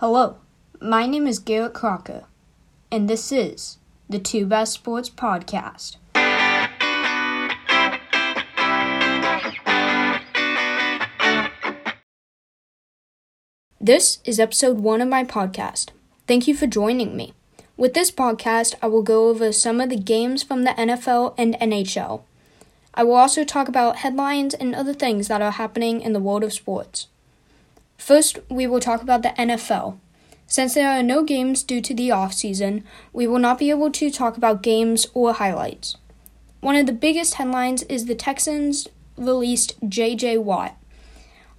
Hello, my name is Garrett Crocker, and this is the Two Best Sports Podcast. This is episode one of my podcast. Thank you for joining me. With this podcast, I will go over some of the games from the NFL and NHL. I will also talk about headlines and other things that are happening in the world of sports. First, we will talk about the NFL. Since there are no games due to the off season, we will not be able to talk about games or highlights. One of the biggest headlines is the Texans released J.J. Watt.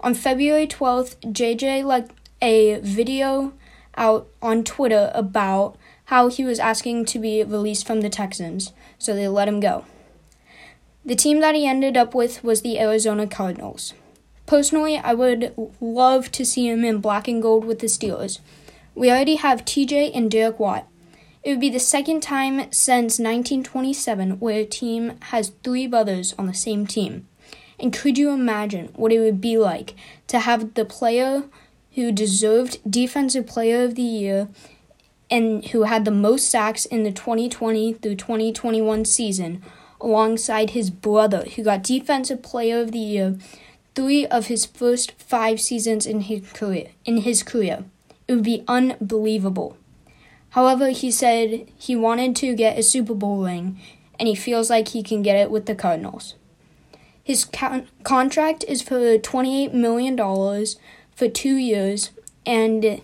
On February 12th, JJ let a video out on Twitter about how he was asking to be released from the Texans, so they let him go. The team that he ended up with was the Arizona Cardinals. Personally, I would love to see him in black and gold with the Steelers. We already have TJ and Derek Watt. It would be the second time since 1927 where a team has three brothers on the same team. And could you imagine what it would be like to have the player who deserved Defensive Player of the Year and who had the most sacks in the 2020 through 2021 season alongside his brother who got Defensive Player of the Year three of his first five seasons in his career in his career. It would be unbelievable. However, he said he wanted to get a Super Bowl ring and he feels like he can get it with the Cardinals. His con- contract is for $28 million for two years and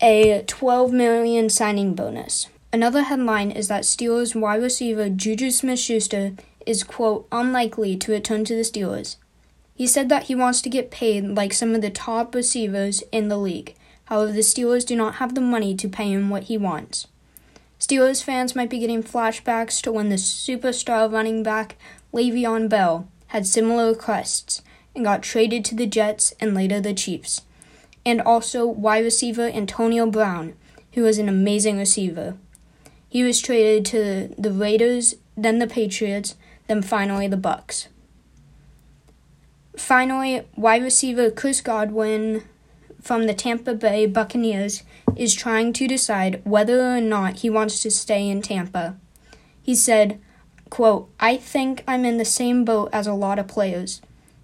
a 12 million signing bonus. Another headline is that Steelers wide receiver Juju Smith Schuster is, quote, unlikely to return to the Steelers. He said that he wants to get paid like some of the top receivers in the league. However, the Steelers do not have the money to pay him what he wants. Steelers fans might be getting flashbacks to when the superstar running back Le'Veon Bell had similar requests and got traded to the Jets and later the Chiefs. And also wide receiver Antonio Brown, who was an amazing receiver. He was traded to the Raiders, then the Patriots, then finally the Bucks. Finally, wide receiver Chris Godwin from the Tampa Bay Buccaneers is trying to decide whether or not he wants to stay in Tampa. He said, quote, I think I'm in the same boat as a lot of players.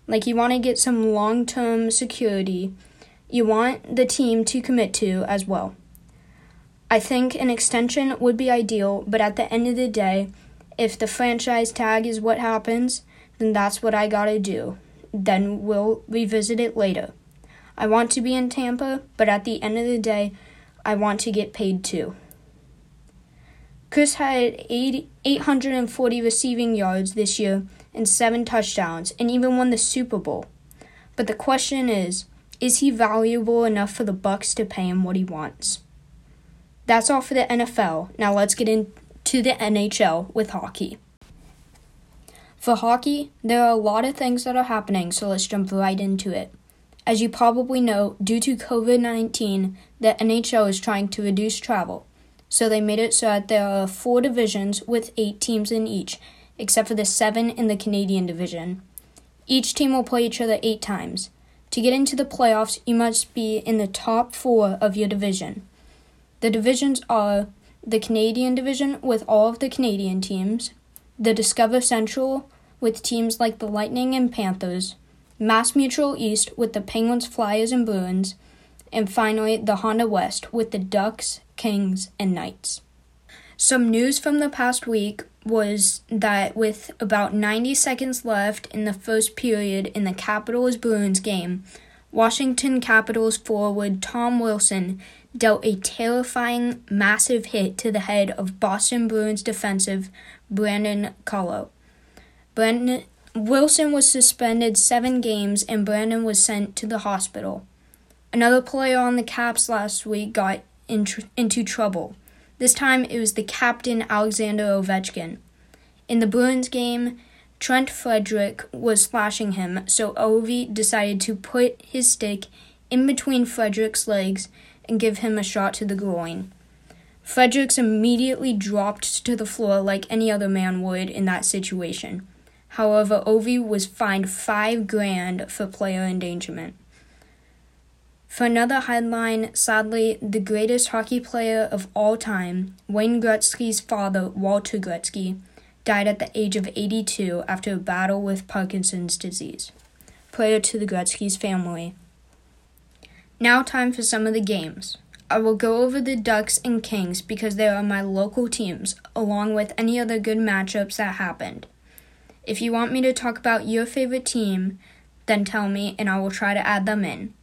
Like you want to get some long-term security you want the team to commit to as well. I think an extension would be ideal, but at the end of the day, if the franchise tag is what happens, then that's what I gotta do. Then we'll revisit it later. I want to be in Tampa, but at the end of the day, I want to get paid too. Chris had 80, 840 receiving yards this year and seven touchdowns, and even won the Super Bowl. But the question is, is he valuable enough for the Bucks to pay him what he wants? That's all for the NFL. Now let's get into the NHL with hockey. For hockey, there are a lot of things that are happening, so let's jump right into it. As you probably know, due to COVID 19, the NHL is trying to reduce travel. So they made it so that there are four divisions with eight teams in each, except for the seven in the Canadian division. Each team will play each other eight times. To get into the playoffs, you must be in the top four of your division. The divisions are the Canadian division with all of the Canadian teams, the Discover Central with teams like the Lightning and Panthers, Mass Mutual East with the Penguins, Flyers, and Bruins, and finally the Honda West with the Ducks, Kings, and Knights. Some news from the past week was that with about 90 seconds left in the first period in the Capitals Bruins game, Washington Capitals forward Tom Wilson dealt a terrifying, massive hit to the head of Boston Bruins defensive Brandon Carlo. Brandon Wilson was suspended seven games and Brandon was sent to the hospital. Another player on the Caps last week got in tr- into trouble. This time it was the captain Alexander Ovechkin. In the Bruins game, Trent Frederic was slashing him, so Ovi decided to put his stick in between Frederic's legs and give him a shot to the groin. Frederics immediately dropped to the floor like any other man would in that situation. However, Ovi was fined five grand for player endangerment. For another headline, sadly, the greatest hockey player of all time, Wayne Gretzky's father, Walter Gretzky, died at the age of 82 after a battle with Parkinson's disease. Prayer to the Gretzky's family. Now, time for some of the games. I will go over the Ducks and Kings because they are my local teams, along with any other good matchups that happened. If you want me to talk about your favorite team, then tell me and I will try to add them in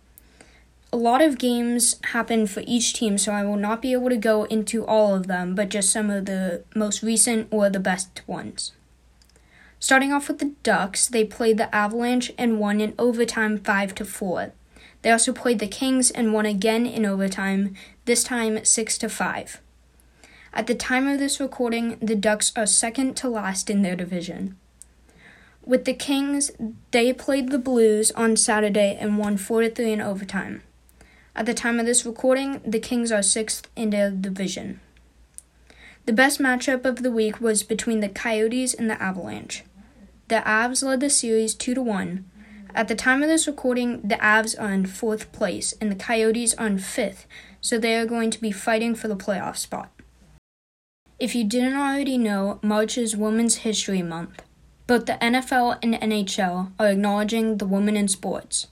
a lot of games happen for each team, so I will not be able to go into all of them, but just some of the most recent or the best ones. Starting off with the Ducks, they played the Avalanche and won in overtime 5 to 4. They also played the Kings and won again in overtime, this time 6 to 5. At the time of this recording, the Ducks are second to last in their division. With the Kings, they played the Blues on Saturday and won 4 to 3 in overtime. At the time of this recording, the Kings are sixth in their division. The best matchup of the week was between the Coyotes and the Avalanche. The Avs led the series 2 to 1. At the time of this recording, the Avs are in fourth place and the Coyotes are in fifth, so they are going to be fighting for the playoff spot. If you didn't already know, March is Women's History Month. Both the NFL and NHL are acknowledging the women in sports.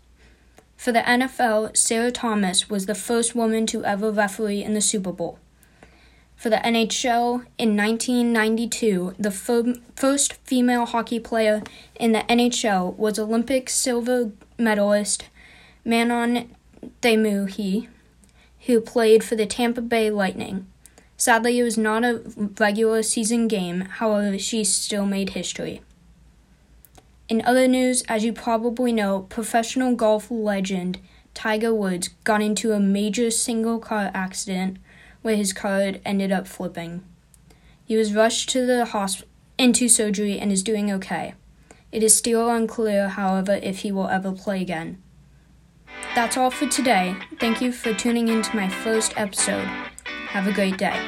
For the NFL, Sarah Thomas was the first woman to ever referee in the Super Bowl. For the NHL, in 1992, the first female hockey player in the NHL was Olympic silver medalist Manon Demuhi, who played for the Tampa Bay Lightning. Sadly, it was not a regular season game, however, she still made history. In other news, as you probably know, professional golf legend Tiger Woods got into a major single car accident where his car ended up flipping. He was rushed to the hospital into surgery and is doing okay. It is still unclear, however, if he will ever play again. That's all for today. Thank you for tuning in to my first episode. Have a great day.